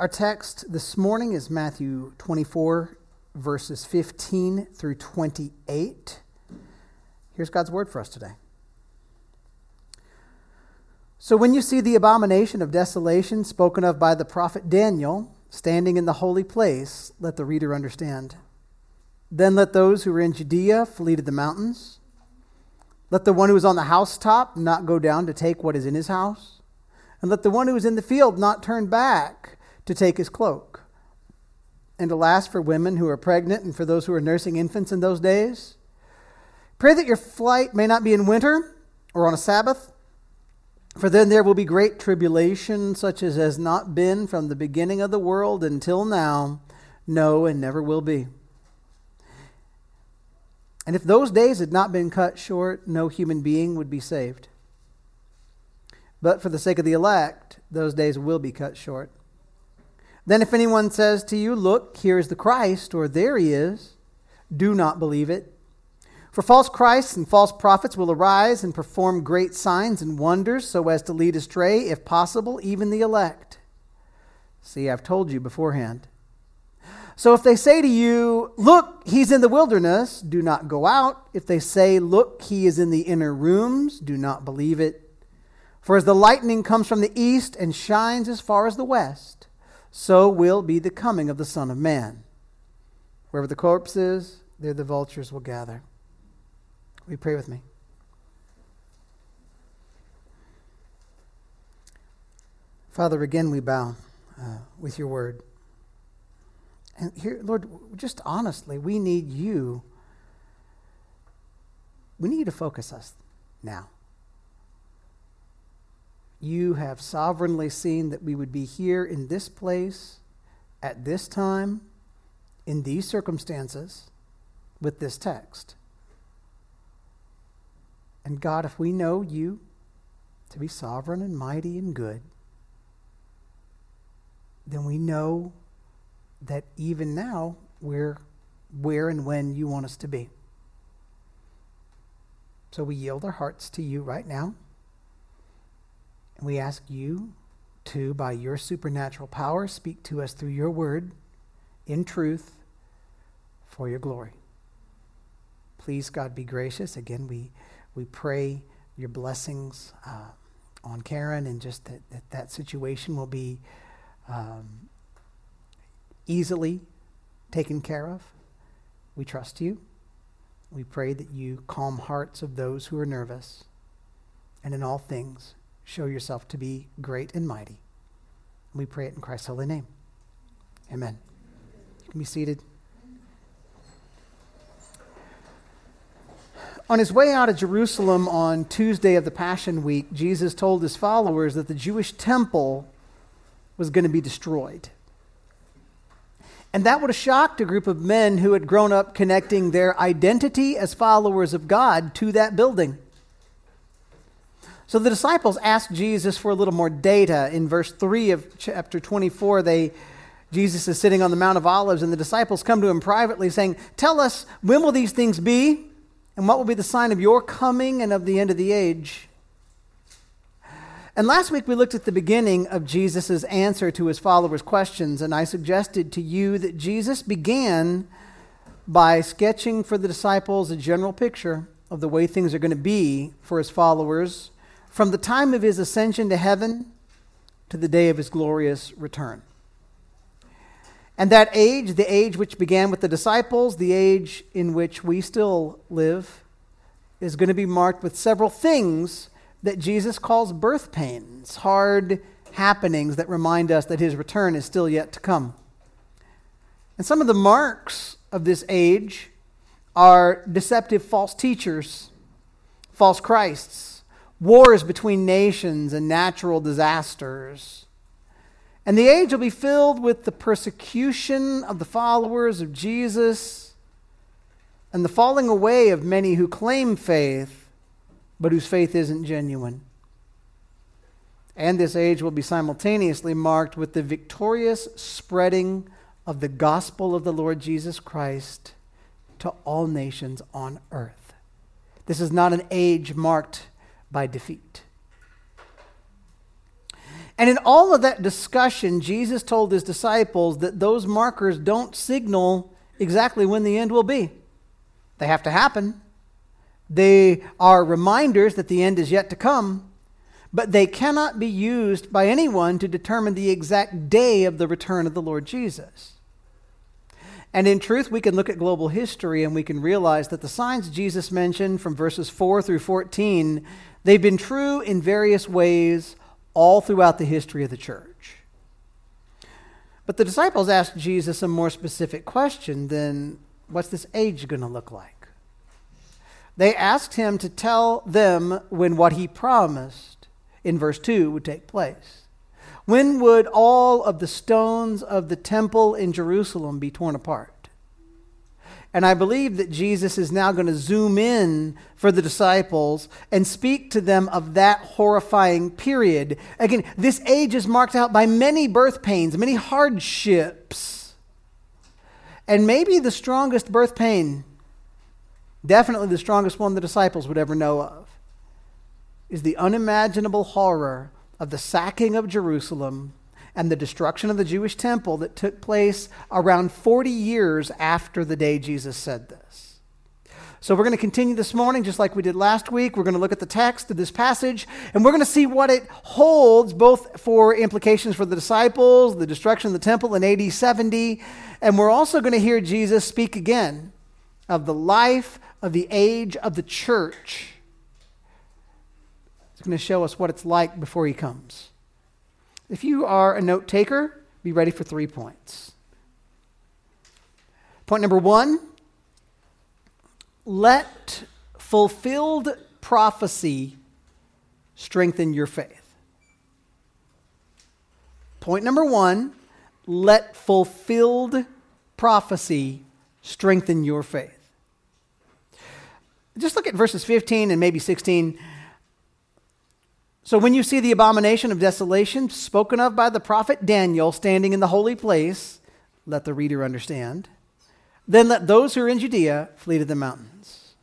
Our text this morning is Matthew 24, verses 15 through 28. Here's God's word for us today. So, when you see the abomination of desolation spoken of by the prophet Daniel standing in the holy place, let the reader understand. Then let those who are in Judea flee to the mountains. Let the one who is on the housetop not go down to take what is in his house. And let the one who is in the field not turn back to take his cloak. And alas, for women who are pregnant and for those who are nursing infants in those days, pray that your flight may not be in winter or on a Sabbath, for then there will be great tribulation, such as has not been from the beginning of the world until now, no, and never will be. And if those days had not been cut short, no human being would be saved. But for the sake of the elect, those days will be cut short. Then, if anyone says to you, Look, here is the Christ, or there he is, do not believe it. For false Christs and false prophets will arise and perform great signs and wonders so as to lead astray, if possible, even the elect. See, I've told you beforehand. So if they say to you, Look, he's in the wilderness, do not go out. If they say, Look, he is in the inner rooms, do not believe it. For as the lightning comes from the east and shines as far as the west, so will be the coming of the Son of Man. Wherever the corpse is, there the vultures will gather. We pray with me? Father, again we bow uh, with your word. And here, Lord, just honestly, we need you. We need you to focus us now. You have sovereignly seen that we would be here in this place at this time, in these circumstances, with this text. And God, if we know you to be sovereign and mighty and good, then we know that even now we're where and when you want us to be. So we yield our hearts to you right now. We ask you to, by your supernatural power, speak to us through your word in truth for your glory. Please, God, be gracious. Again, we, we pray your blessings uh, on Karen and just that, that that situation will be um, easily taken care of. We trust you. We pray that you calm hearts of those who are nervous. And in all things, show yourself to be great and mighty. We pray it in Christ's holy name. Amen. You can be seated. On his way out of Jerusalem on Tuesday of the Passion Week, Jesus told his followers that the Jewish temple was going to be destroyed. And that would have shocked a group of men who had grown up connecting their identity as followers of God to that building. So the disciples asked Jesus for a little more data. In verse 3 of chapter 24, they, Jesus is sitting on the Mount of Olives, and the disciples come to him privately saying, Tell us, when will these things be? And what will be the sign of your coming and of the end of the age? And last week we looked at the beginning of Jesus' answer to his followers' questions, and I suggested to you that Jesus began by sketching for the disciples a general picture of the way things are going to be for his followers from the time of his ascension to heaven to the day of his glorious return. And that age, the age which began with the disciples, the age in which we still live, is going to be marked with several things that Jesus calls birth pains, hard happenings that remind us that his return is still yet to come. And some of the marks of this age are deceptive false teachers, false Christs, wars between nations, and natural disasters. And the age will be filled with the persecution of the followers of Jesus and the falling away of many who claim faith, but whose faith isn't genuine. And this age will be simultaneously marked with the victorious spreading of the gospel of the Lord Jesus Christ to all nations on earth. This is not an age marked by defeat. And in all of that discussion, Jesus told his disciples that those markers don't signal exactly when the end will be. They have to happen. They are reminders that the end is yet to come, but they cannot be used by anyone to determine the exact day of the return of the Lord Jesus. And in truth, we can look at global history and we can realize that the signs Jesus mentioned from verses 4 through 14, they've been true in various ways all throughout the history of the church. But the disciples asked Jesus a more specific question than what's this age going to look like? They asked him to tell them when what he promised in verse 2 would take place. When would all of the stones of the temple in Jerusalem be torn apart? And I believe that Jesus is now going to zoom in for the disciples and speak to them of that horrifying period. Again, this age is marked out by many birth pains, many hardships. And maybe the strongest birth pain, definitely the strongest one the disciples would ever know of, is the unimaginable horror of the sacking of Jerusalem and the destruction of the Jewish temple that took place around 40 years after the day Jesus said this. So we're going to continue this morning just like we did last week. We're going to look at the text of this passage and we're going to see what it holds both for implications for the disciples, the destruction of the temple in AD 70, and we're also going to hear Jesus speak again of the life of the age of the church. It's going to show us what it's like before he comes. If you are a note taker, be ready for three points. Point number one let fulfilled prophecy strengthen your faith. Point number one let fulfilled prophecy strengthen your faith. Just look at verses 15 and maybe 16. So when you see the abomination of desolation spoken of by the prophet Daniel standing in the holy place, let the reader understand. Then let those who are in Judea flee to the mountains.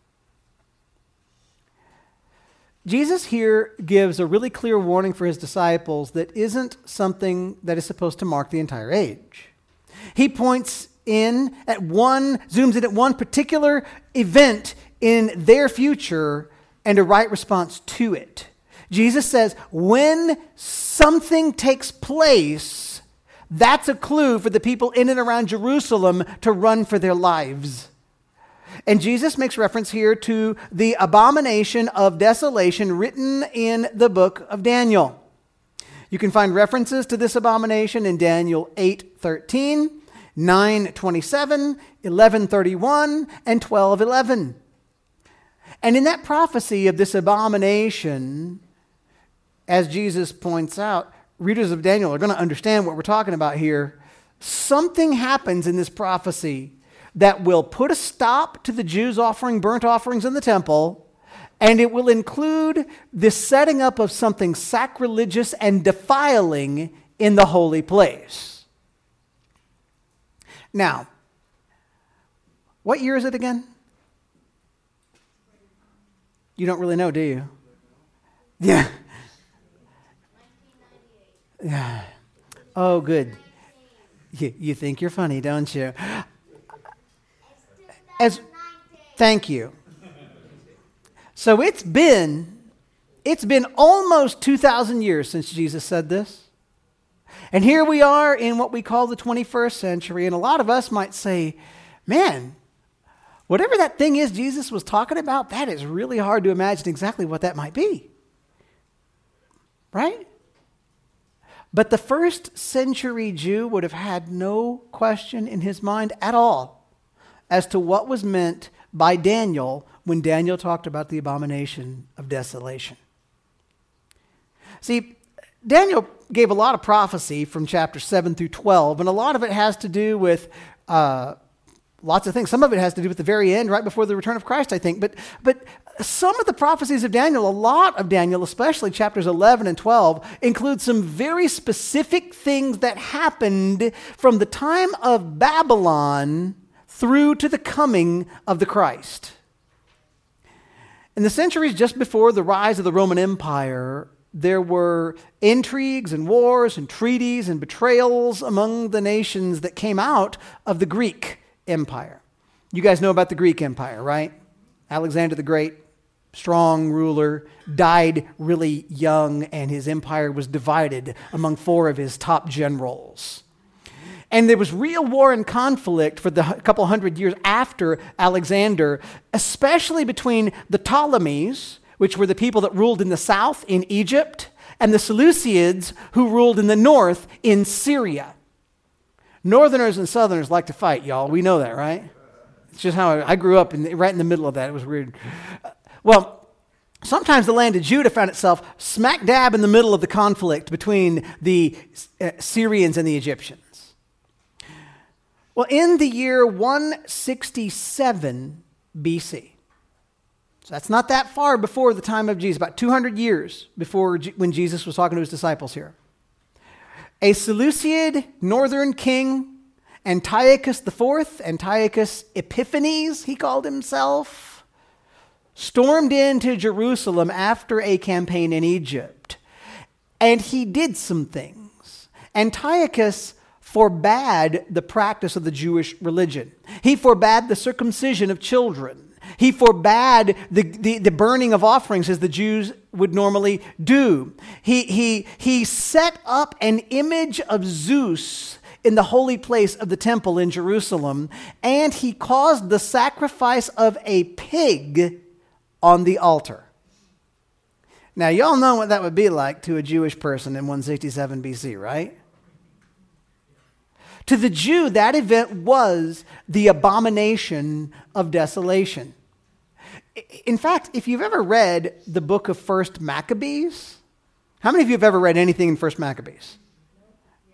Jesus here gives a really clear warning for his disciples that isn't something that is supposed to mark the entire age. He points in at one, zooms in at one particular event in their future and a right response to it. Jesus says, when something takes place, that's a clue for the people in and around Jerusalem to run for their lives. And Jesus makes reference here to the abomination of desolation written in the book of Daniel. You can find references to this abomination in Daniel 8 13, 9 27, 11 31, and 12 11. And in that prophecy of this abomination, as Jesus points out, readers of Daniel are going to understand what we're talking about here. Something happens in this prophecy that will put a stop to the Jews offering burnt offerings in the temple, and it will include the setting up of something sacrilegious and defiling in the holy place. Now, what year is it again? You don't really know, do you? Yeah. Yeah. Oh, good. You, you think you're funny, don't you? As, thank you. So it's been it's been almost 2000 years since Jesus said this. And here we are in what we call the 21st century and a lot of us might say, "Man, whatever that thing is Jesus was talking about, that is really hard to imagine exactly what that might be." Right? But the first century Jew would have had no question in his mind at all as to what was meant by Daniel when Daniel talked about the abomination of desolation. See, Daniel gave a lot of prophecy from chapter 7 through 12, and a lot of it has to do with uh, lots of things. Some of it has to do with the very end, right before the return of Christ, I think. But, but some of the prophecies of Daniel, a lot of Daniel, especially chapters 11 and 12, include some very specific things that happened from the time of Babylon through to the coming of the Christ. In the centuries just before the rise of the Roman Empire, there were intrigues and wars and treaties and betrayals among the nations that came out of the Greek Empire. You guys know about the Greek Empire, right? Alexander the Great, strong ruler, died really young, and his empire was divided among four of his top generals. And there was real war and conflict for the couple hundred years after Alexander, especially between the Ptolemies, which were the people that ruled in the south in Egypt, and the Seleucids, who ruled in the north in Syria. Northerners and Southerners like to fight, y'all. We know that, right? It's just how I, I grew up in, right in the middle of that. It was weird. Well, sometimes the land of Judah found itself smack dab in the middle of the conflict between the uh, Syrians and the Egyptians. Well, in the year 167 BC, so that's not that far before the time of Jesus, about 200 years before when Jesus was talking to his disciples here. A Seleucid northern king, Antiochus IV, Antiochus Epiphanes, he called himself, stormed into Jerusalem after a campaign in Egypt. And he did some things. Antiochus forbade the practice of the Jewish religion. He forbade the circumcision of children. He forbade the, the, the, burning of offerings as the Jews would normally do. He, he, he set up an image of Zeus in the holy place of the temple in Jerusalem, and he caused the sacrifice of a pig on the altar. Now, y'all know what that would be like to a Jewish person in 167 BC, right? To the Jew, that event was the abomination of desolation. In fact, if you've ever read the book of First Maccabees, how many of you have ever read anything in First Maccabees?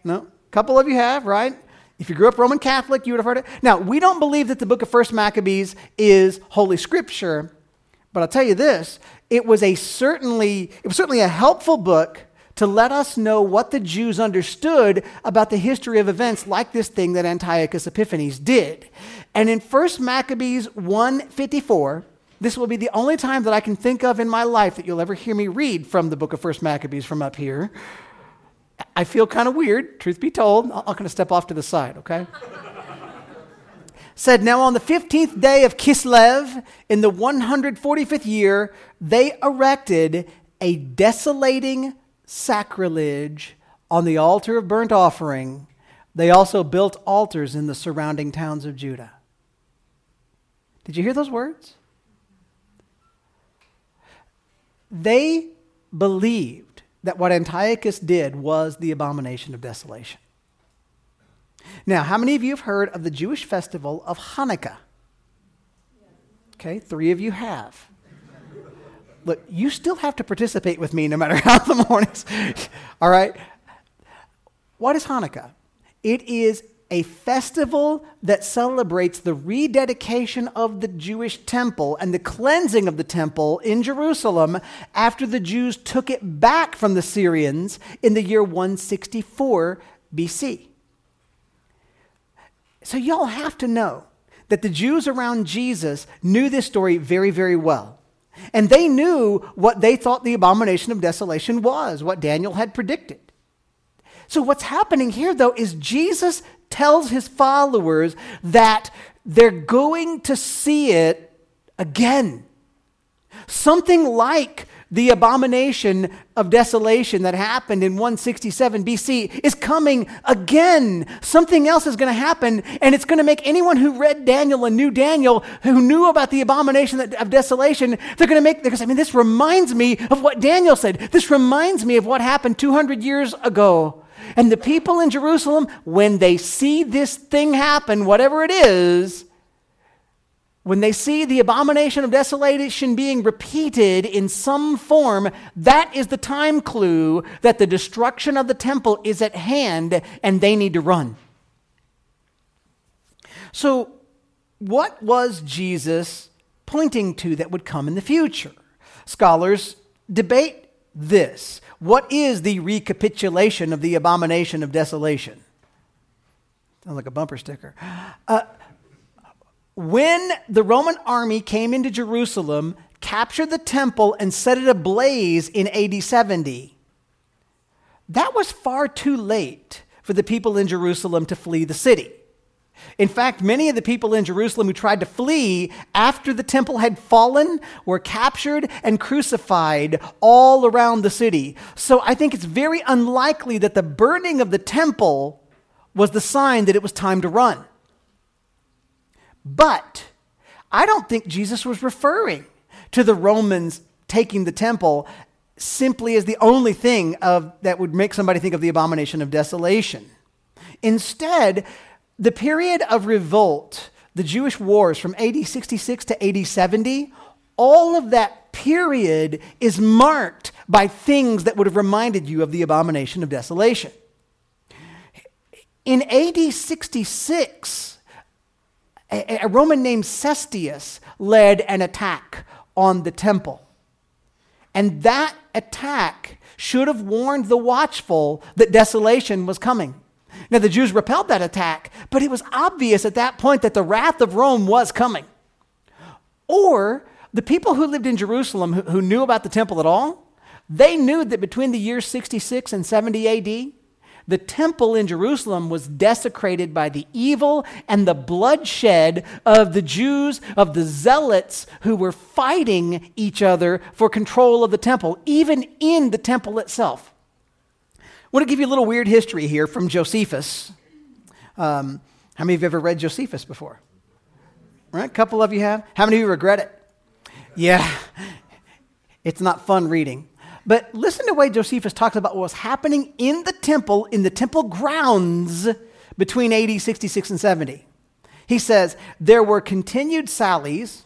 No? A couple of you have, right? If you grew up Roman Catholic, you would have heard it. Now, we don't believe that the book of First Maccabees is Holy Scripture, but I'll tell you this, it was a certainly it was certainly a helpful book to let us know what the Jews understood about the history of events like this thing that Antiochus Epiphanes did. And in 1 Maccabees 154, this will be the only time that I can think of in my life that you'll ever hear me read from the book of 1 Maccabees from up here. I feel kind of weird, truth be told. I'll, I'll kind of step off to the side, okay? said, Now on the 15th day of Kislev, in the 145th year, they erected a desolating sacrilege on the altar of burnt offering, they also built altars in the surrounding towns of Judah. Did you hear those words? They believed that what Antiochus did was the abomination of desolation. Now, how many of you have heard of the Jewish festival of Hanukkah? Okay, three of you have look, you still have to participate with me no matter how the mornings. All right? What is Hanukkah? It is a festival that celebrates the rededication of the Jewish temple and the cleansing of the temple in Jerusalem after the Jews took it back from the Syrians in the year 164 BC. So, y'all have to know that the Jews around Jesus knew this story very, very well. And they knew what they thought the abomination of desolation was, what Daniel had predicted. So, what's happening here, though, is Jesus tells his followers that they're going to see it again. Something like the abomination of desolation that happened in 167 BC is coming again. Something else is going to happen, and it's going to make anyone who read Daniel and knew Daniel, who knew about the abomination of desolation, they're going to make, because I mean, this reminds me of what Daniel said. This reminds me of what happened 200 years ago. And the people in Jerusalem, when they see this thing happen, whatever it is, when they see the abomination of desolation being repeated in some form, that is the time clue that the destruction of the temple is at hand and they need to run. So, what was Jesus pointing to that would come in the future? Scholars debate this. What is the recapitulation of the abomination of desolation? Sounds like a bumper sticker. Uh, when the Roman army came into Jerusalem, captured the temple, and set it ablaze in AD 70, that was far too late for the people in Jerusalem to flee the city. In fact, many of the people in Jerusalem who tried to flee after the temple had fallen were captured and crucified all around the city. So I think it's very unlikely that the burning of the temple was the sign that it was time to run. But I don't think Jesus was referring to the Romans taking the temple simply as the only thing of, that would make somebody think of the abomination of desolation. Instead, the period of revolt, the Jewish wars from AD 66 to AD 70, all of that period is marked by things that would have reminded you of the abomination of desolation. In AD 66, a, Roman named Cestius led an attack on the temple. And that attack should have warned the watchful that desolation was coming. Now, the Jews repelled that attack, but it was obvious at that point that the wrath of Rome was coming. Or the people who lived in Jerusalem who, knew about the temple at all, they knew that between the years 66 and 70 AD, the temple in Jerusalem was desecrated by the evil and the bloodshed of the Jews, of the zealots who were fighting each other for control of the temple, even in the temple itself. Want to give you a little weird history here from Josephus. Um, how many of you have ever read Josephus before? Right? A couple of you have. How many of you regret it? Yeah, it's not fun reading. But listen to the way Josephus talks about what was happening in the temple, in the temple grounds between AD 66 and 70. He says, There were continued sallies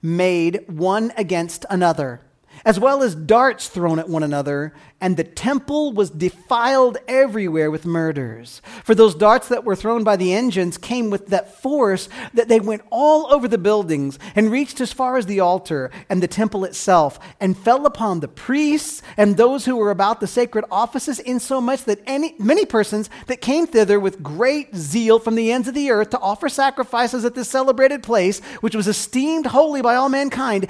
made one against another as well as darts thrown at one another, and the temple was defiled everywhere with murders. For those darts that were thrown by the engines came with that force that they went all over the buildings and reached as far as the altar and the temple itself, and fell upon the priests and those who were about the sacred offices, insomuch that any, many persons that came thither with great zeal from the ends of the earth to offer sacrifices at this celebrated place, which was esteemed holy by all mankind,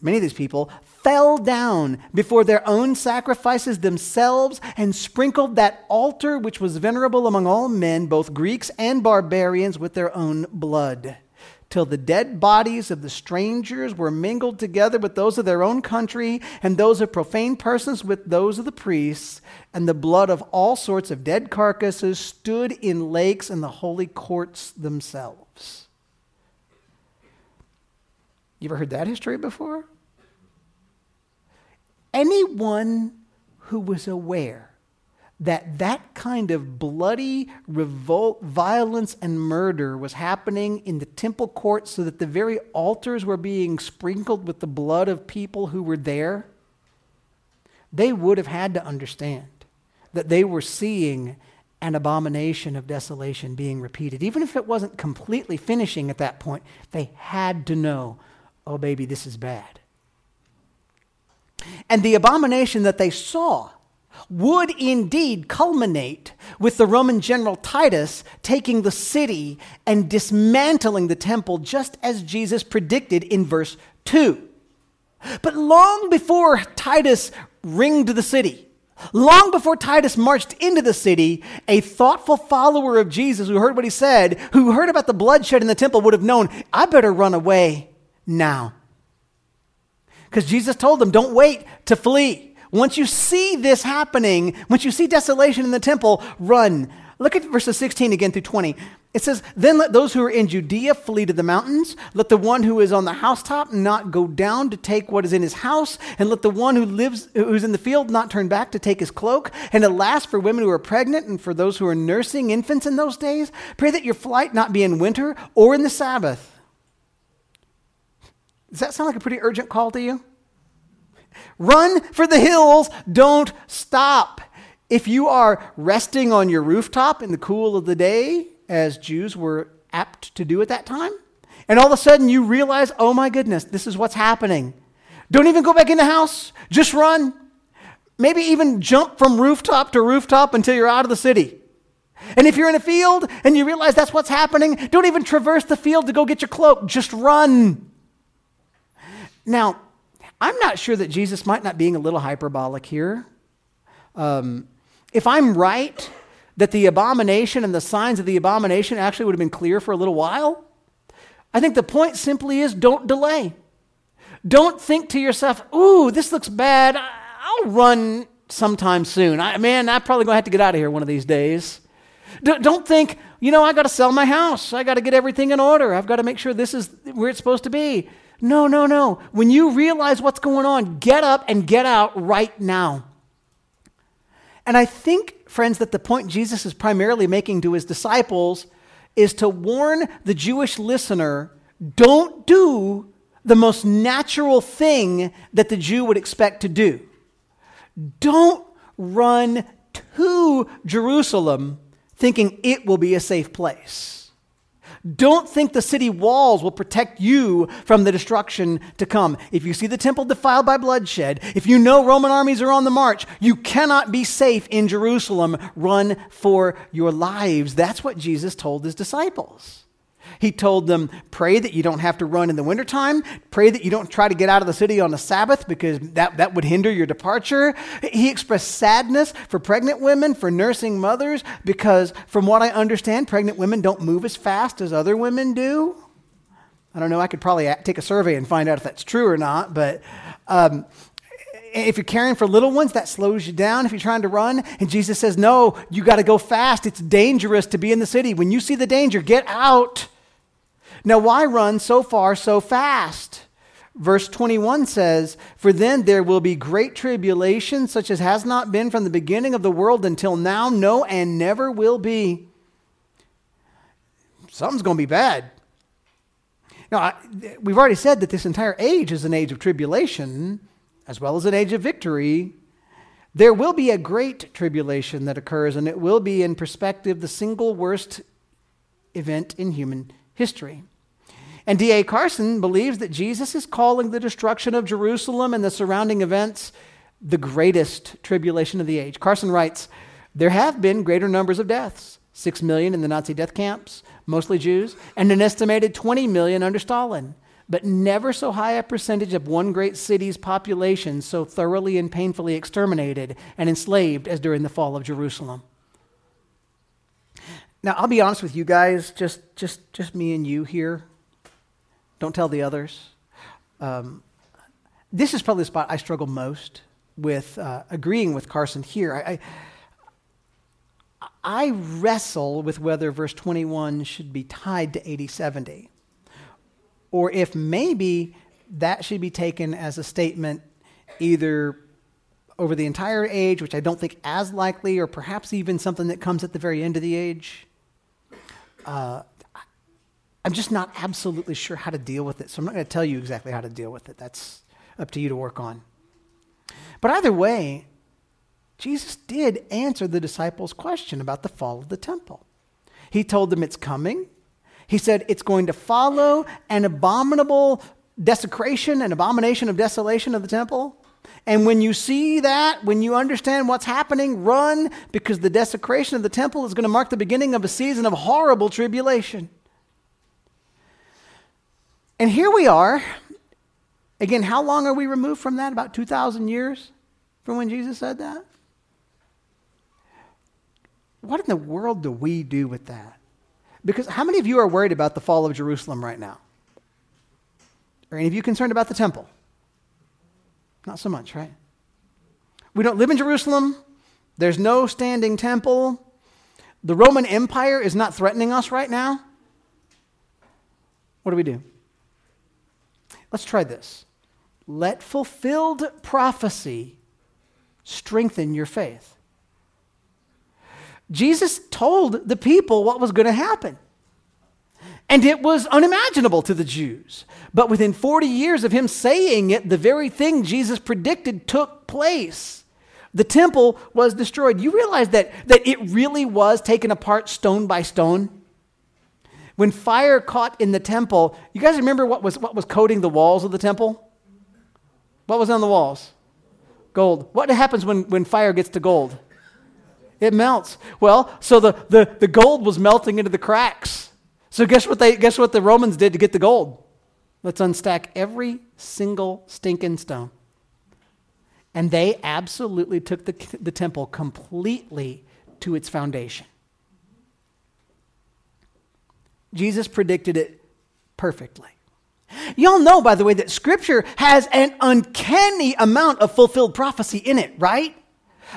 many of these people fell down before their own sacrifices themselves and sprinkled that altar which was venerable among all men, both Greeks and barbarians, with their own blood. Till the dead bodies of the strangers were mingled together with those of their own country, and those of profane persons with those of the priests, and the blood of all sorts of dead carcasses stood in lakes in the holy courts themselves. You ever heard that history before? Anyone who was aware that that kind of bloody revolt, violence, and murder was happening in the temple court so that the very altars were being sprinkled with the blood of people who were there, they would have had to understand that they were seeing an abomination of desolation being repeated. Even if it wasn't completely finishing at that point, they had to know, oh, baby, this is bad. And the abomination that they saw would indeed culminate with the Roman general Titus taking the city and dismantling the temple, just as Jesus predicted in verse 2. But long before Titus ringed the city, long before Titus marched into the city, a thoughtful follower of Jesus who heard what he said, who heard about the bloodshed in the temple, would have known, I better run away now. Because Jesus told them, don't wait to flee. Once you see this happening, once you see desolation in the temple, run. Look at verses 16 again through 20. It says, Then let those who are in Judea flee to the mountains. Let the one who is on the housetop not go down to take what is in his house. And let the one who lives, who's in the field not turn back to take his cloak. And alas, for women who are pregnant and for those who are nursing infants in those days, pray that your flight not be in winter or in the Sabbath does that sound like a pretty urgent call to you? Run for the hills, don't stop. If you are resting on your rooftop in the cool of the day, as Jews were apt to do at that time, and all of a sudden you realize, oh my goodness, this is what's happening. Don't even go back in the house, just run. Maybe even jump from rooftop to rooftop until you're out of the city. And if you're in a field and you realize that's what's happening, don't even traverse the field to go get your cloak, just run. Now, I'm not sure that Jesus might not be being a little hyperbolic here. Um, if I'm right that the abomination and the signs of the abomination actually would have been clear for a little while, I think the point simply is don't delay. Don't think to yourself, ooh, this looks bad. I'll run sometime soon. I, man, I'm probably going to have to get out of here one of these days. D- don't think, you know, I got to sell my house. I got to get everything in order. I've got to make sure this is where it's supposed to be. No, no, no. When you realize what's going on, get up and get out right now. And I think, friends, that the point Jesus is primarily making to his disciples is to warn the Jewish listener don't do the most natural thing that the Jew would expect to do. Don't run to Jerusalem thinking it will be a safe place. Don't think the city walls will protect you from the destruction to come. If you see the temple defiled by bloodshed, if you know Roman armies are on the march, you cannot be safe in Jerusalem. Run for your lives. That's what Jesus told his disciples. He told them, pray that you don't have to run in the wintertime. Pray that you don't try to get out of the city on the Sabbath because that, that would hinder your departure. He expressed sadness for pregnant women, for nursing mothers, because from what I understand, pregnant women don't move as fast as other women do. I don't know, I could probably take a survey and find out if that's true or not, but. Um, if you're caring for little ones, that slows you down if you're trying to run. And Jesus says, No, you got to go fast. It's dangerous to be in the city. When you see the danger, get out. Now, why run so far so fast? Verse 21 says, For then there will be great tribulation, such as has not been from the beginning of the world until now, no, and never will be. Something's going to be bad. Now, I, we've already said that this entire age is an age of tribulation, as well as an age of victory. There will be a great tribulation that occurs, and it will be, in perspective, the single worst event in human history. And D.A. Carson believes that Jesus is calling the destruction of Jerusalem and the surrounding events the greatest tribulation of the age. Carson writes There have been greater numbers of deaths, 6 million in the Nazi death camps, mostly Jews, and an estimated 20 million under Stalin, but never so high a percentage of one great city's population so thoroughly and painfully exterminated and enslaved as during the fall of Jerusalem. Now, I'll be honest with you guys, just, just, just me and you here. Don't tell the others. Um, this is probably the spot I struggle most with uh, agreeing with Carson here. I, I, I wrestle with whether verse 21 should be tied to AD 70, or if maybe that should be taken as a statement either over the entire age, which I don't think as likely, or perhaps even something that comes at the very end of the age. Uh, I'm just not absolutely sure how to deal with it. So I'm not going to tell you exactly how to deal with it. That's up to you to work on. But either way, Jesus did answer the disciples' question about the fall of the temple. He told them it's coming. He said it's going to follow an abominable desecration, an abomination of desolation of the temple. And when you see that, when you understand what's happening, run because the desecration of the temple is going to mark the beginning of a season of horrible tribulation. And here we are. Again, how long are we removed from that? About 2,000 years from when Jesus said that? What in the world do we do with that? Because how many of you are worried about the fall of Jerusalem right now? Are any of you concerned about the temple? Not so much, right? We don't live in Jerusalem. There's no standing temple. The Roman Empire is not threatening us right now. What do we do? Let's try this. Let fulfilled prophecy strengthen your faith. Jesus told the people what was going to happen. And it was unimaginable to the Jews. But within 40 years of him saying it, the very thing Jesus predicted took place. The temple was destroyed. You realize that, that it really was taken apart stone by stone? When fire caught in the temple, you guys remember what was, what was coating the walls of the temple? What was on the walls? Gold. What happens when, when fire gets to gold? It melts. Well, so the, the, the gold was melting into the cracks. So guess what they guess what the Romans did to get the gold? Let's unstack every single stinking stone. And they absolutely took the, the temple completely to its foundation. Jesus predicted it perfectly. Y'all know, by the way, that Scripture has an uncanny amount of fulfilled prophecy in it, right?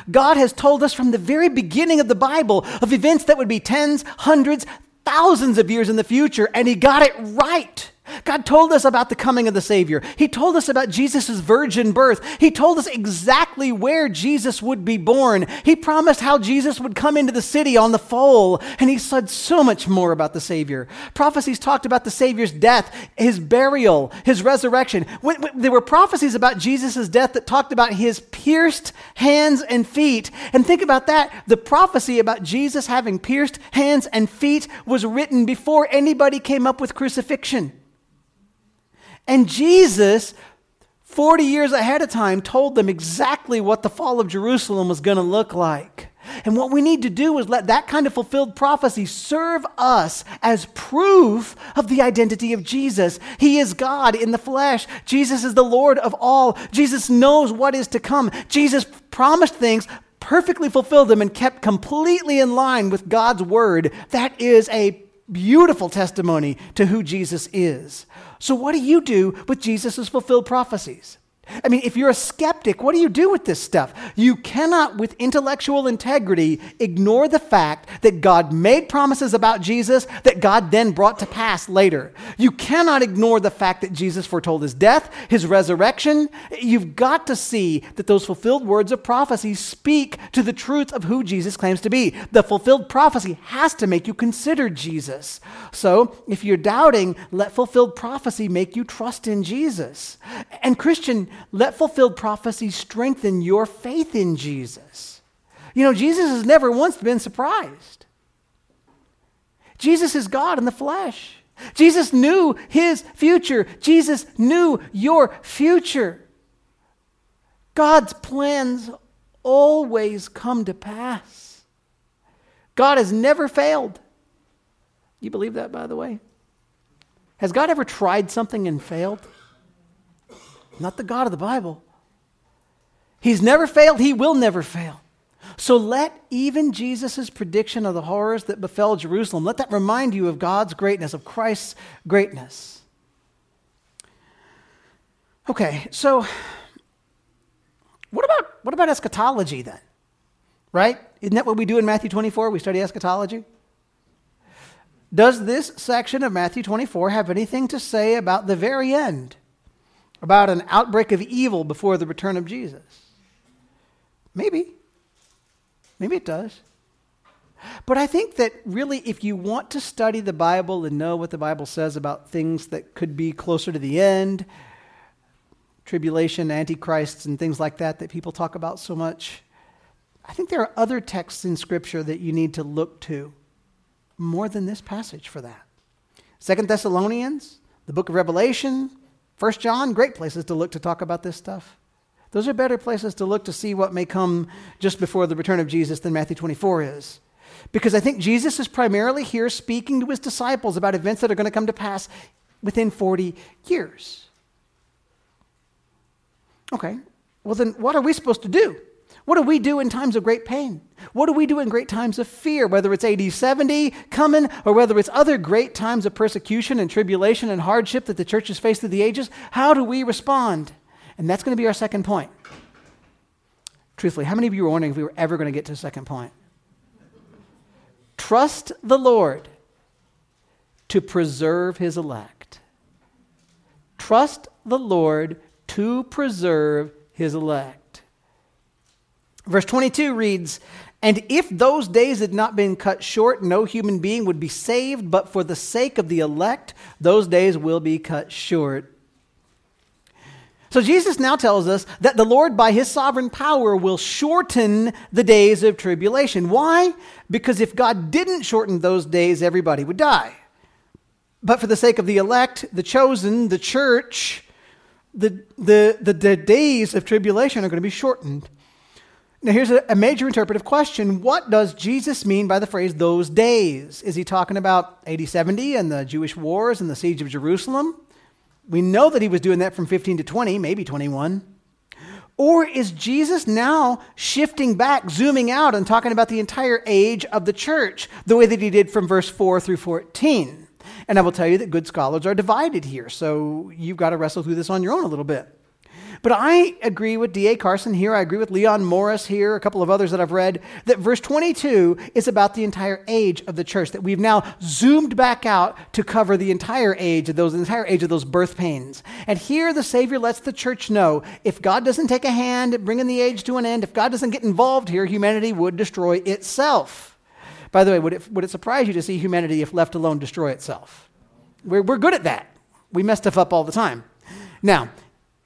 God has told us from the very beginning of the Bible of events that would be tens, hundreds, thousands of years in the future, and He got it right. God told us about the coming of the Savior. He told us about Jesus' virgin birth. He told us exactly where Jesus would be born. He promised how Jesus would come into the city on the foal. And he said so much more about the Savior. Prophecies talked about the Savior's death, his burial, his resurrection. When, when, there were prophecies about Jesus' death that talked about his pierced hands and feet. And think about that. The prophecy about Jesus having pierced hands and feet was written before anybody came up with crucifixion. And Jesus, 40 years ahead of time, told them exactly what the fall of Jerusalem was going to look like. And what we need to do is let that kind of fulfilled prophecy serve us as proof of the identity of Jesus. He is God in the flesh. Jesus is the Lord of all. Jesus knows what is to come. Jesus promised things, perfectly fulfilled them, and kept completely in line with God's word. That is a beautiful testimony to who Jesus is. So, what do you do with Jesus' fulfilled prophecies? I mean, if you're a skeptic, what do you do with this stuff? You cannot, with intellectual integrity, ignore the fact that God made promises about Jesus that God then brought to pass later. You cannot ignore the fact that Jesus foretold his death, his resurrection. You've got to see that those fulfilled words of prophecy speak to the truth of who Jesus claims to be. The fulfilled prophecy has to make you consider Jesus. So, if you're doubting, let fulfilled prophecy make you trust in Jesus. And, Christian, let fulfilled prophecy strengthen your faith in Jesus. You know, Jesus has never once been surprised. Jesus is God in the flesh. Jesus knew his future. Jesus knew your future. God's plans always come to pass. God has never failed. You believe that, by the way? Has God ever tried something and failed? Not the God of the Bible. He's never failed, he will never fail. So let even Jesus' prediction of the horrors that befell Jerusalem, let that remind you of God's greatness, of Christ's greatness. Okay, so what about what about eschatology then? Right? Isn't that what we do in Matthew 24? We study eschatology. Does this section of Matthew 24 have anything to say about the very end? About an outbreak of evil before the return of Jesus? Maybe. Maybe it does. But I think that really, if you want to study the Bible and know what the Bible says about things that could be closer to the end, tribulation, antichrists, and things like that that people talk about so much, I think there are other texts in Scripture that you need to look to more than this passage for that. Second Thessalonians, the book of Revelation, First John, great places to look to talk about this stuff. Those are better places to look to see what may come just before the return of Jesus than Matthew 24 is. Because I think Jesus is primarily here speaking to his disciples about events that are going to come to pass within 40 years. Okay, well, then what are we supposed to do? What do we do in times of great pain? What do we do in great times of fear, whether it's AD 70 coming or whether it's other great times of persecution and tribulation and hardship that the church has faced through the ages? How do we respond? And that's going to be our second point. Truthfully, how many of you were wondering if we were ever going to get to the second point? Trust the Lord to preserve his elect. Trust the Lord to preserve his elect. Verse 22 reads, And if those days had not been cut short, no human being would be saved, but for the sake of the elect, those days will be cut short. So Jesus now tells us that the Lord, by his sovereign power, will shorten the days of tribulation. Why? Because if God didn't shorten those days, everybody would die. But for the sake of the elect, the chosen, the church, the, the, the, the days of tribulation are going to be shortened. Now, here's a, major interpretive question. What does Jesus mean by the phrase those days? Is he talking about AD 70 and the Jewish wars and the siege of Jerusalem? We know that he was doing that from 15 to 20, maybe 21. Or is Jesus now shifting back, zooming out, and talking about the entire age of the church, the way that he did from verse 4 through 14? And I will tell you that good scholars are divided here, so you've got to wrestle through this on your own a little bit. But I agree with D.A. Carson here. I agree with Leon Morris here, a couple of others that I've read, that verse 22 is about the entire age of the church, that we've now zoomed back out to cover the entire age of those, entire age of those birth pains. And here the Savior lets the church know if God doesn't take a hand at bringing the age to an end, if God doesn't get involved here, humanity would destroy itself. By the way, would it, would it surprise you to see humanity, if left alone, destroy itself? We're, we're good at that. We mess stuff up all the time. Now,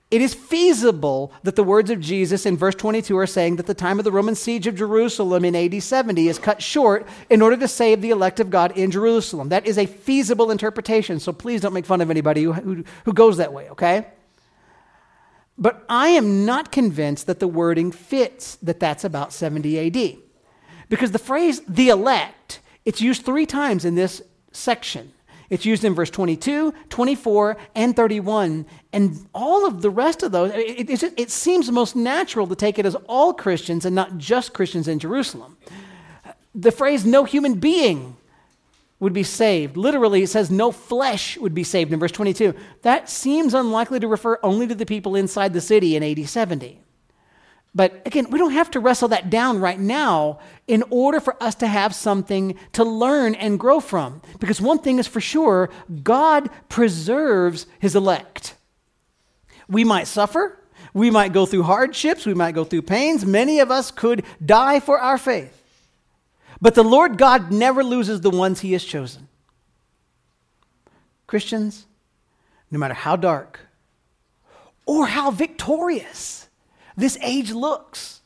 it is feasible that the words of Jesus in verse 22 are saying that the time of the Roman siege of Jerusalem in AD 70 is cut short in order to save the elect of God in Jerusalem. That is a feasible interpretation, so please don't make fun of anybody who, who, who goes that way, okay? But I am not convinced that the wording fits that that's about 70 AD. Because the phrase the elect, it's used three times in this section. It's used in verse 22, 24, and 31. And all of the rest of those, it, it, it, seems most natural to take it as all Christians and not just Christians in Jerusalem. The phrase no human being would be saved. Literally, it says no flesh would be saved in verse 22. That seems unlikely to refer only to the people inside the city in AD 70. But again, we don't have to wrestle that down right now in order for us to have something to learn and grow from. Because one thing is for sure God preserves his elect. We might suffer, we might go through hardships, we might go through pains. Many of us could die for our faith. But the Lord God never loses the ones he has chosen. Christians, no matter how dark or how victorious, this age looks.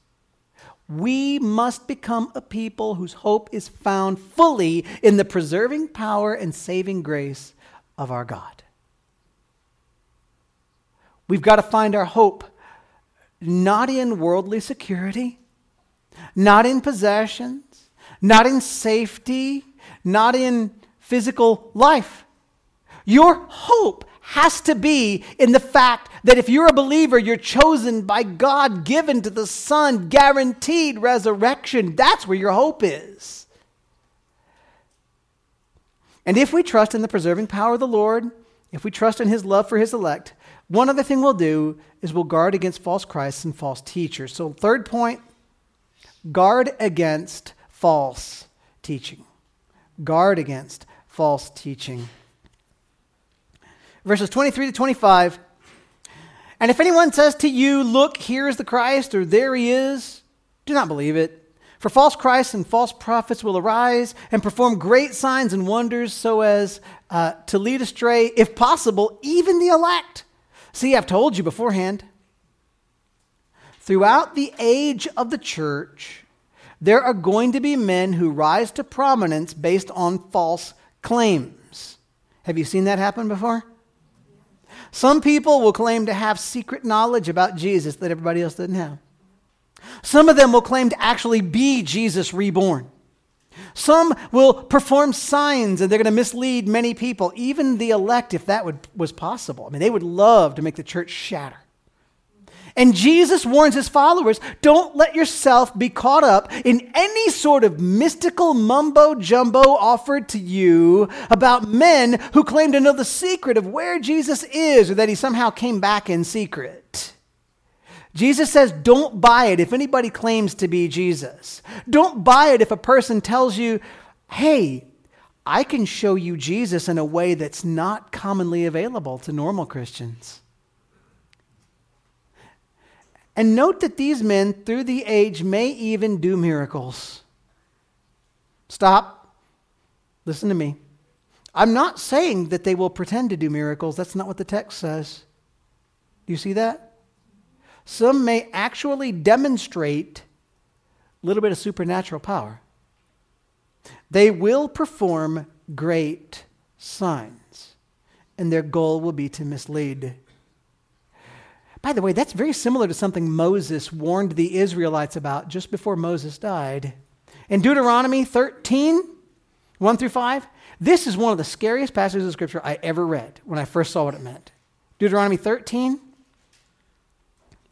We must become a people whose hope is found fully in the preserving power and saving grace of our God. We've got to find our hope not in worldly security, not in possessions, not in safety, not in physical life. Your hope has to be in the fact that if you're a believer, you're chosen by God, given to the Son, guaranteed resurrection. That's where your hope is. And if we trust in the preserving power of the Lord, if we trust in his love for his elect, one other thing we'll do is we'll guard against false Christs and false teachers. So, third point guard against false teaching. Guard against false teaching verses 23 to 25. And if anyone says to you, Look, here is the Christ, or there he is, do not believe it. For false Christs and false prophets will arise and perform great signs and wonders so as uh, to lead astray, if possible, even the elect. See, I've told you beforehand. Throughout the age of the church, there are going to be men who rise to prominence based on false claims. Have you seen that happen before? Some people will claim to have secret knowledge about Jesus that everybody else doesn't have. Some of them will claim to actually be Jesus reborn. Some will perform signs and they're going to mislead many people, even the elect, if that would, was possible. I mean, they would love to make the church shatter. And Jesus warns his followers don't let yourself be caught up in any sort of mystical mumbo jumbo offered to you about men who claim to know the secret of where Jesus is or that he somehow came back in secret. Jesus says, don't buy it if anybody claims to be Jesus. Don't buy it if a person tells you, hey, I can show you Jesus in a way that's not commonly available to normal Christians. And note that these men, through the age, may even do miracles. Stop. Listen to me. I'm not saying that they will pretend to do miracles. That's not what the text says. Do you see that? Some may actually demonstrate a little bit of supernatural power. They will perform great signs, and their goal will be to mislead. By the way, that's very similar to something Moses warned the Israelites about just before Moses died. In Deuteronomy 13, 1 through 5, this is one of the scariest passages of Scripture I ever read when I first saw what it meant. Deuteronomy 13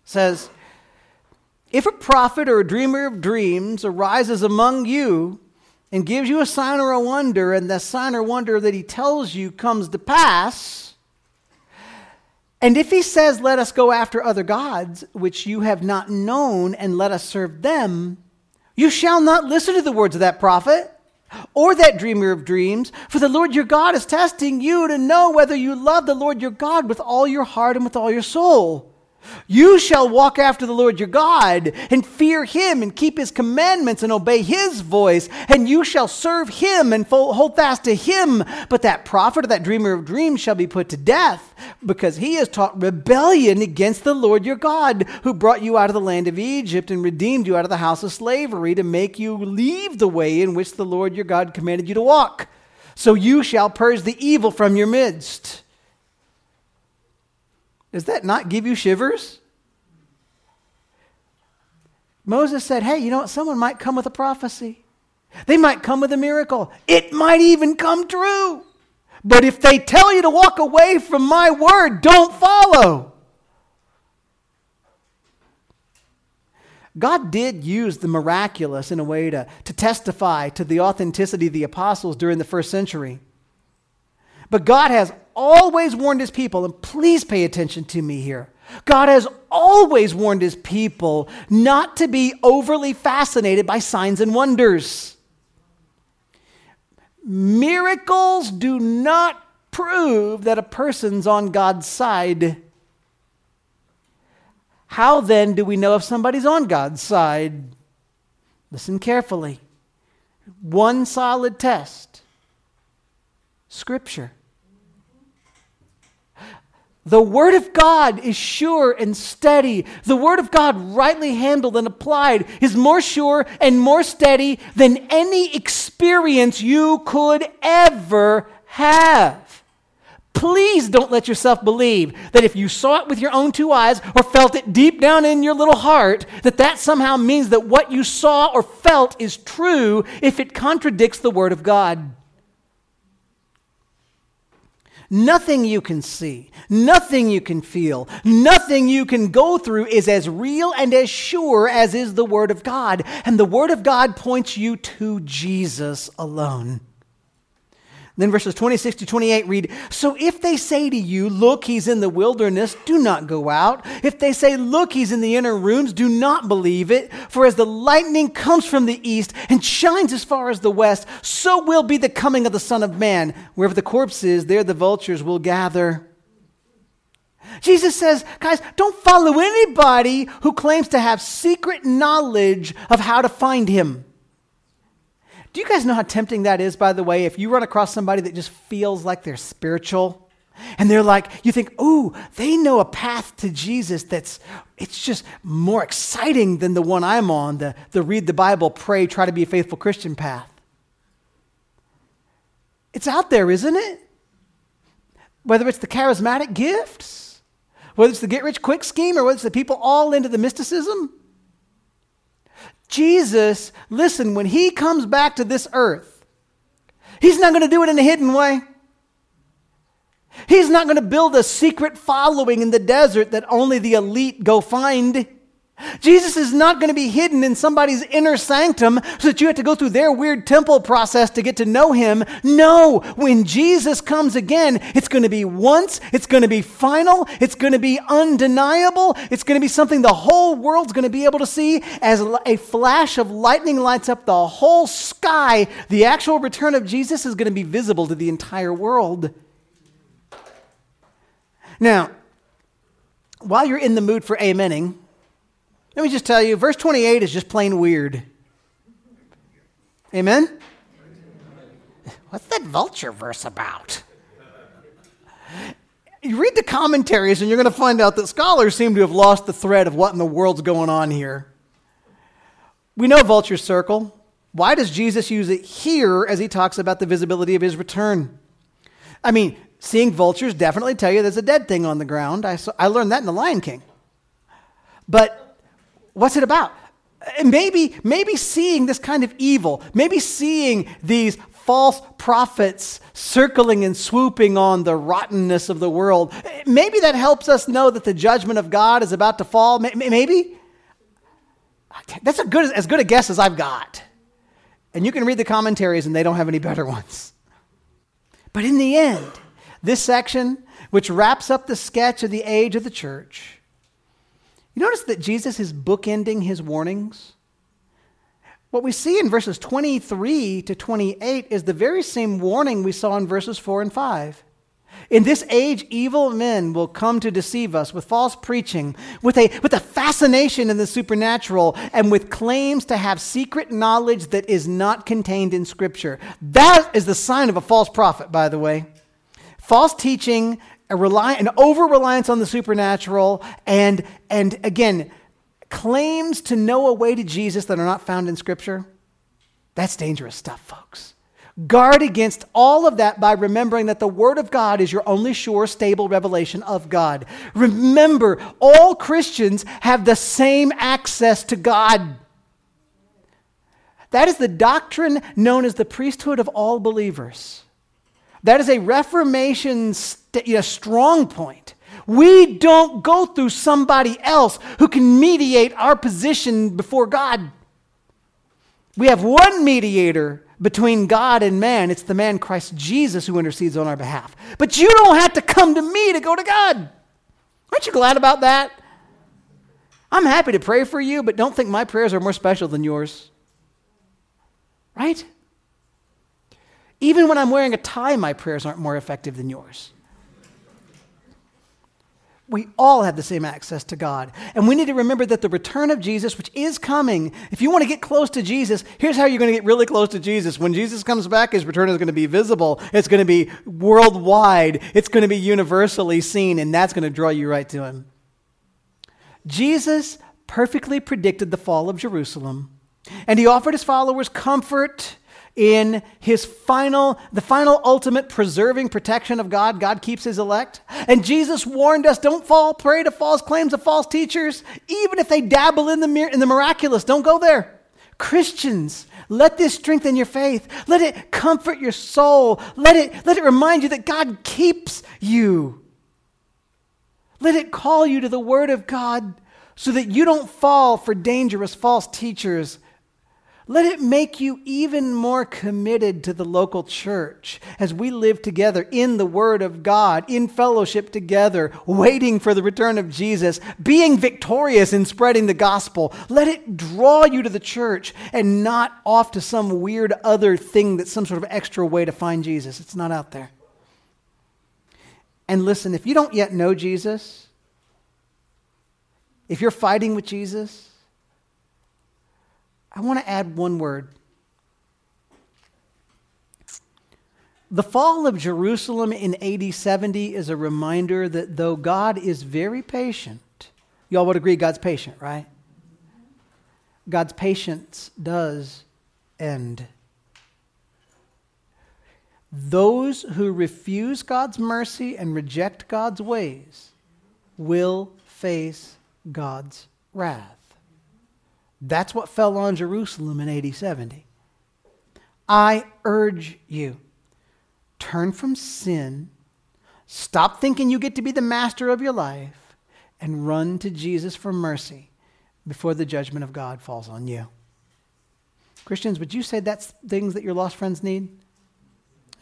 says, If a prophet or a dreamer of dreams arises among you and gives you a sign or a wonder, and the sign or wonder that he tells you comes to pass, and if he says, Let us go after other gods, which you have not known, and let us serve them, you shall not listen to the words of that prophet or that dreamer of dreams, for the Lord your God is testing you to know whether you love the Lord your God with all your heart and with all your soul. You shall walk after the Lord your God and fear him and keep his commandments and obey his voice, and you shall serve him and hold fast to him. But that prophet or that dreamer of dreams shall be put to death because he has taught rebellion against the Lord your God, who brought you out of the land of Egypt and redeemed you out of the house of slavery to make you leave the way in which the Lord your God commanded you to walk. So you shall purge the evil from your midst. Does that not give you shivers? Moses said, Hey, you know what? Someone might come with a prophecy. They might come with a miracle. It might even come true. But if they tell you to walk away from my word, don't follow. God did use the miraculous in a way to, to testify to the authenticity of the apostles during the first century. But God has always warned his people, and please pay attention to me here. God has always warned his people not to be overly fascinated by signs and wonders. Miracles do not prove that a person's on God's side. How then do we know if somebody's on God's side? Listen carefully. One solid test Scripture. The Word of God is sure and steady. The Word of God, rightly handled and applied, is more sure and more steady than any experience you could ever have. Please don't let yourself believe that if you saw it with your own two eyes or felt it deep down in your little heart, that that somehow means that what you saw or felt is true if it contradicts the Word of God. Nothing you can see, nothing you can feel, nothing you can go through is as real and as sure as is the Word of God. And the Word of God points you to Jesus alone. Then verses 26 to 28 read So if they say to you, Look, he's in the wilderness, do not go out. If they say, Look, he's in the inner rooms, do not believe it. For as the lightning comes from the east and shines as far as the west, so will be the coming of the Son of Man. Wherever the corpse is, there the vultures will gather. Jesus says, guys, don't follow anybody who claims to have secret knowledge of how to find him. You guys know how tempting that is, by the way? If you run across somebody that just feels like they're spiritual, and they're like, you think, ooh, they know a path to Jesus that's, it's just more exciting than the one I'm on, the, the read the Bible, pray, try to be a faithful Christian path. It's out there, isn't it? Whether it's the charismatic gifts, whether it's the get rich quick scheme, or whether it's the people all into the mysticism. Jesus, listen, when he comes back to this earth, he's not going to do it in a hidden way. He's not going to build a secret following in the desert that only the elite go find. Jesus is not going to be hidden in somebody's inner sanctum so that you have to go through their weird temple process to get to know him. No, when Jesus comes again, it's going to be once, it's going to be final, it's going to be undeniable, it's going to be something the whole world's going to be able to see as a flash of lightning lights up the whole sky. The actual return of Jesus is going to be visible to the entire world. Now, while you're in the mood for amening, let me just tell you, verse 28 is just plain weird. Amen? What's that vulture verse about? You read the commentaries and you're going to find out that scholars seem to have lost the thread of what in the world's going on here. We know vulture circle. Why does Jesus use it here as he talks about the visibility of his return? I mean, seeing vultures definitely tell you there's a dead thing on the ground. I, I learned that in The Lion King. But What's it about? Maybe, maybe seeing this kind of evil, maybe seeing these false prophets circling and swooping on the rottenness of the world, maybe that helps us know that the judgment of God is about to fall. Maybe. That's a good, as good a guess as I've got. And you can read the commentaries, and they don't have any better ones. But in the end, this section, which wraps up the sketch of the age of the church, you notice that Jesus is bookending his warnings. What we see in verses 23 to 28 is the very same warning we saw in verses 4 and 5. In this age, evil men will come to deceive us with false preaching, with a, with a fascination in the supernatural, and with claims to have secret knowledge that is not contained in Scripture. That is the sign of a false prophet, by the way. False teaching, a rely, an over reliance on the supernatural, and, and again, claims to know a way to Jesus that are not found in Scripture. That's dangerous stuff, folks. Guard against all of that by remembering that the Word of God is your only sure, stable revelation of God. Remember, all Christians have the same access to God. That is the doctrine known as the priesthood of all believers. That is a Reformation st- you know, strong point. We don't go through somebody else who can mediate our position before God. We have one mediator between God and man. It's the man Christ Jesus who intercedes on our behalf. But you don't have to come to me to go to God. Aren't you glad about that? I'm happy to pray for you, but don't think my prayers are more special than yours. Right? Even when I'm wearing a tie, my prayers aren't more effective than yours we all have the same access to God. And we need to remember that the return of Jesus, which is coming, if you want to get close to Jesus, here's how you're going to get really close to Jesus. When Jesus comes back, his return is going to be visible, it's going to be worldwide, it's going to be universally seen, and that's going to draw you right to him. Jesus perfectly predicted the fall of Jerusalem, and he offered his followers comfort in his final, the final ultimate preserving protection of God. God keeps his elect. And Jesus warned us don't fall prey to false claims of false teachers, even if they dabble in the, in the miraculous. Don't go there. Christians, let this strengthen your faith. Let it comfort your soul. Let it, let it remind you that God keeps you. Let it call you to the Word of God so that you don't fall for dangerous false teachers let it make you even more committed to the local church as we live together in the Word of God, in fellowship together, waiting for the return of Jesus, being victorious in spreading the gospel. Let it draw you to the church and not off to some weird other thing that's some sort of extra way to find Jesus. It's not out there. And listen, if you don't yet know Jesus, if you're fighting with Jesus, I want to add one word. The fall of Jerusalem in AD 70 is a reminder that though God is very patient, y'all would agree God's patient, right? God's patience does end. Those who refuse God's mercy and reject God's ways will face God's wrath. That's what fell on Jerusalem in AD 70. I urge you, turn from sin, stop thinking you get to be the master of your life, and run to Jesus for mercy before the judgment of God falls on you. Christians, would you say that's things that your lost friends need?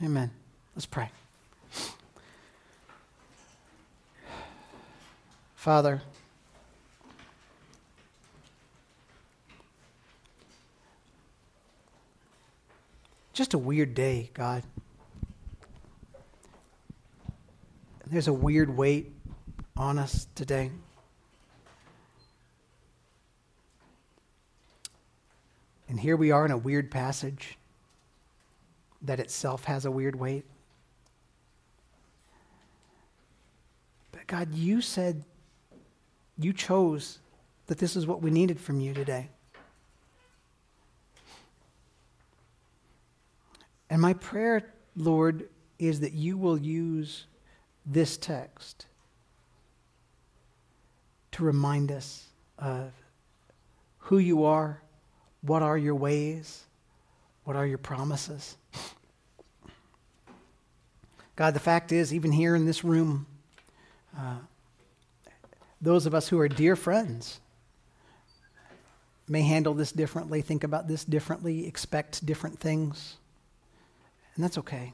Amen. Let's pray. Father, just a weird day, God. There's a weird weight on us today. And here we are in a weird passage that itself has a weird weight. But God, you said, you chose that this is what we needed from you today. And my prayer, Lord, is that you will use this text to remind us of who you are, what are your ways, what are your promises. God, the fact is, even here in this room, uh, those of us who are dear friends, may handle this differently, think about this differently, expect different things. And that's okay.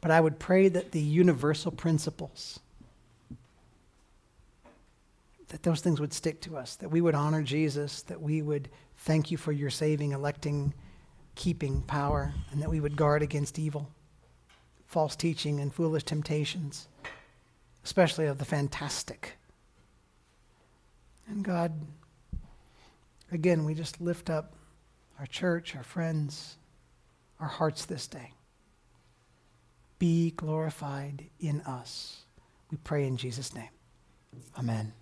But I would pray that the universal principles, that those things would stick to us, that we would honor Jesus, that we would thank you for your saving, electing, keeping power, and that we would guard against evil, false teaching, and foolish temptations, especially of the fantastic. And God, again, we just lift up our church, our friends, our hearts this day. Be glorified in us. We pray in Jesus' name. Amen.